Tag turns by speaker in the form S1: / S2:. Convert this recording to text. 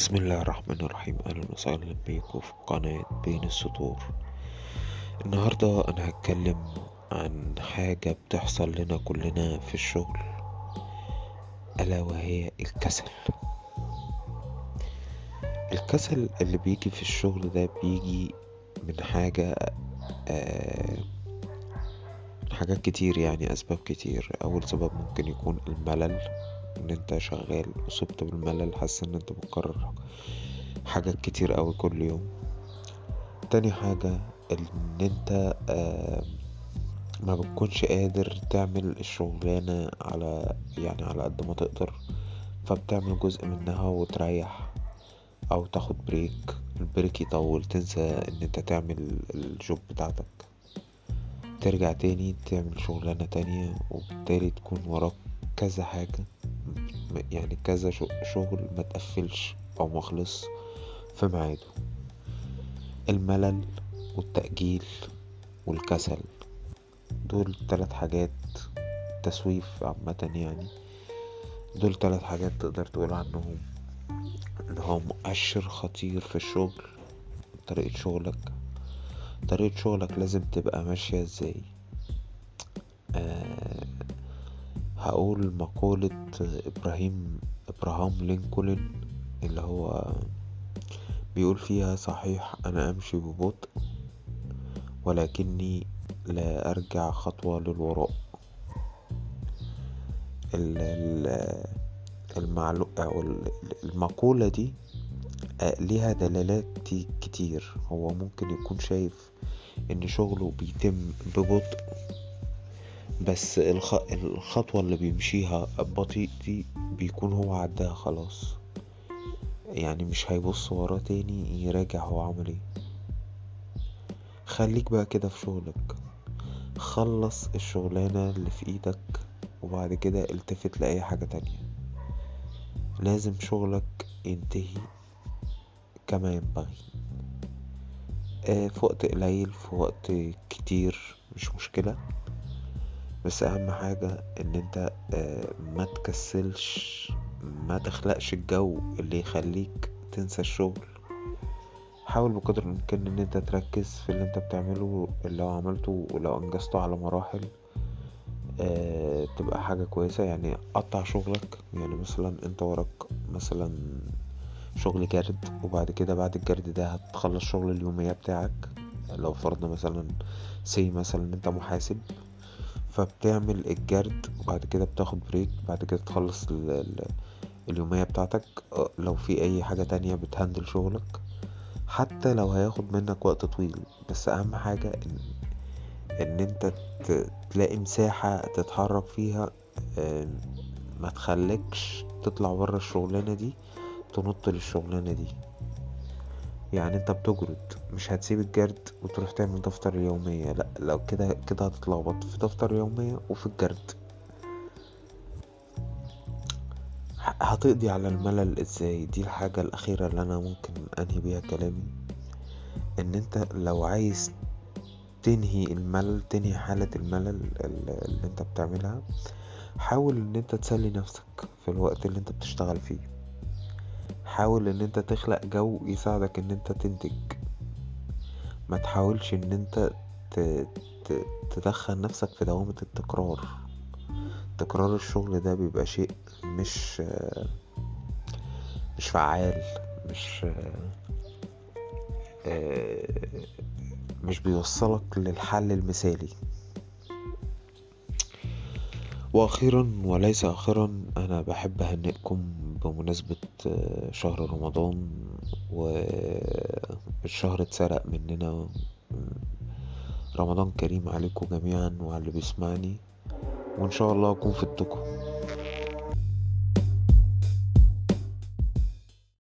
S1: بسم الله الرحمن الرحيم. أهلا وسهلا بيكم في قناة بين السطور. النهاردة أنا هتكلم عن حاجة بتحصل لنا كلنا في الشغل ألا وهي الكسل. الكسل اللي بيجي في الشغل ده بيجي من حاجة آه حاجات كتير يعني أسباب كتير. أول سبب ممكن يكون الملل. إن أنت شغال اصبت بالملل حاسس إن أنت بتكرر حاجات كتير أوي كل يوم. تاني حاجة إن أنت ما بتكونش قادر تعمل الشغلانة على يعني على قد ما تقدر فبتعمل جزء منها وتريح أو تاخد break ال break يطول تنسى إن أنت تعمل ال job بتاعتك. ترجع تاني تعمل شغلانة تانية وبالتالي تكون وراك كذا حاجة. يعني كذا شغل ما تقفلش أو مخلص في ميعاده. الملل والتأجيل والكسل. دول تلات حاجات تسويف عامة يعني. دول تلات حاجات تقدر تقول عنهم. ان هو مؤشر خطير في الشغل. طريقة شغلك. طريقة شغلك لازم تبقى ماشية إزاي؟ آه هقول مقولة إبراهيم إبراهام لينكولن اللي هو بيقول فيها صحيح أنا أمشي ببطء ولكني لا أرجع خطوة للوراء. المعلو... أو المقولة دي ليها دلالات كتير. هو ممكن يكون شايف إن شغله بيتم ببطء بس الخ... الخطوة اللي بيمشيها بطيء دي بيكون هو عداها خلاص. يعني مش هيبص وراه تاني يراجع هو عمل إيه. خليك بقى كده في شغلك. خلص الشغلانة اللي في إيدك وبعد كده التفت لأي حاجة تانية. لازم شغلك ينتهي كما ينبغي آه في وقت قليل في وقت كتير مش مشكلة. بس أهم حاجة إن أنت ما تكسلش ما تخلقش الجو اللي يخليك تنسى الشغل. حاول بقدر الإمكان إن أنت تركز في اللي أنت بتعمله لو عملته ولو أنجزته على مراحل أه تبقى حاجة كويسة. يعني قطع شغلك يعني مثلا أنت وراك مثلا شغل جرد وبعد كده بعد الجرد ده هتخلص شغل اليومية بتاعك. لو فرضنا مثلا say مثلا أنت محاسب فبتعمل الجرد وبعد كده بتاخد break بعد كده تخلص ال ال اليومية بتاعتك. لو في أي حاجة تانية بت handle شغلك. حتى لو هياخد منك وقت طويل بس أهم حاجة إن, إن أنت تلاقي مساحة تتحرك فيها ما تخليكش تطلع برا الشغلانة دي تنط للشغلانة دي. يعني انت بتجرد مش هتسيب الجرد وتروح تعمل دفتر اليومية لا لو كده كده هتتلخبط في دفتر اليومية وفي الجرد. هتقضي على الملل إزاي؟ دي الحاجة الأخيرة اللي أنا ممكن أنهي بيها كلامي. إن أنت لو عايز تنهي الملل تنهي حالة الملل اللي أنت بتعملها حاول إن أنت تسلي نفسك في الوقت اللي أنت بتشتغل فيه. حاول إن أنت تخلق جو يساعدك إن أنت تنتج. ما تحاولش إن أنت تدخل نفسك في دوامة التكرار. تكرار الشغل ده بيبقى شيء مش مش فعال مش مش بيوصلك للحل المثالي. وأخيرا وليس أخيرا أنا بحب أهنئكم بمناسبة شهر رمضان والشهر اتسرق مننا. رمضان كريم عليكم جميعا وعلى اللي بيسمعني وإن شاء الله أكون فدتكم.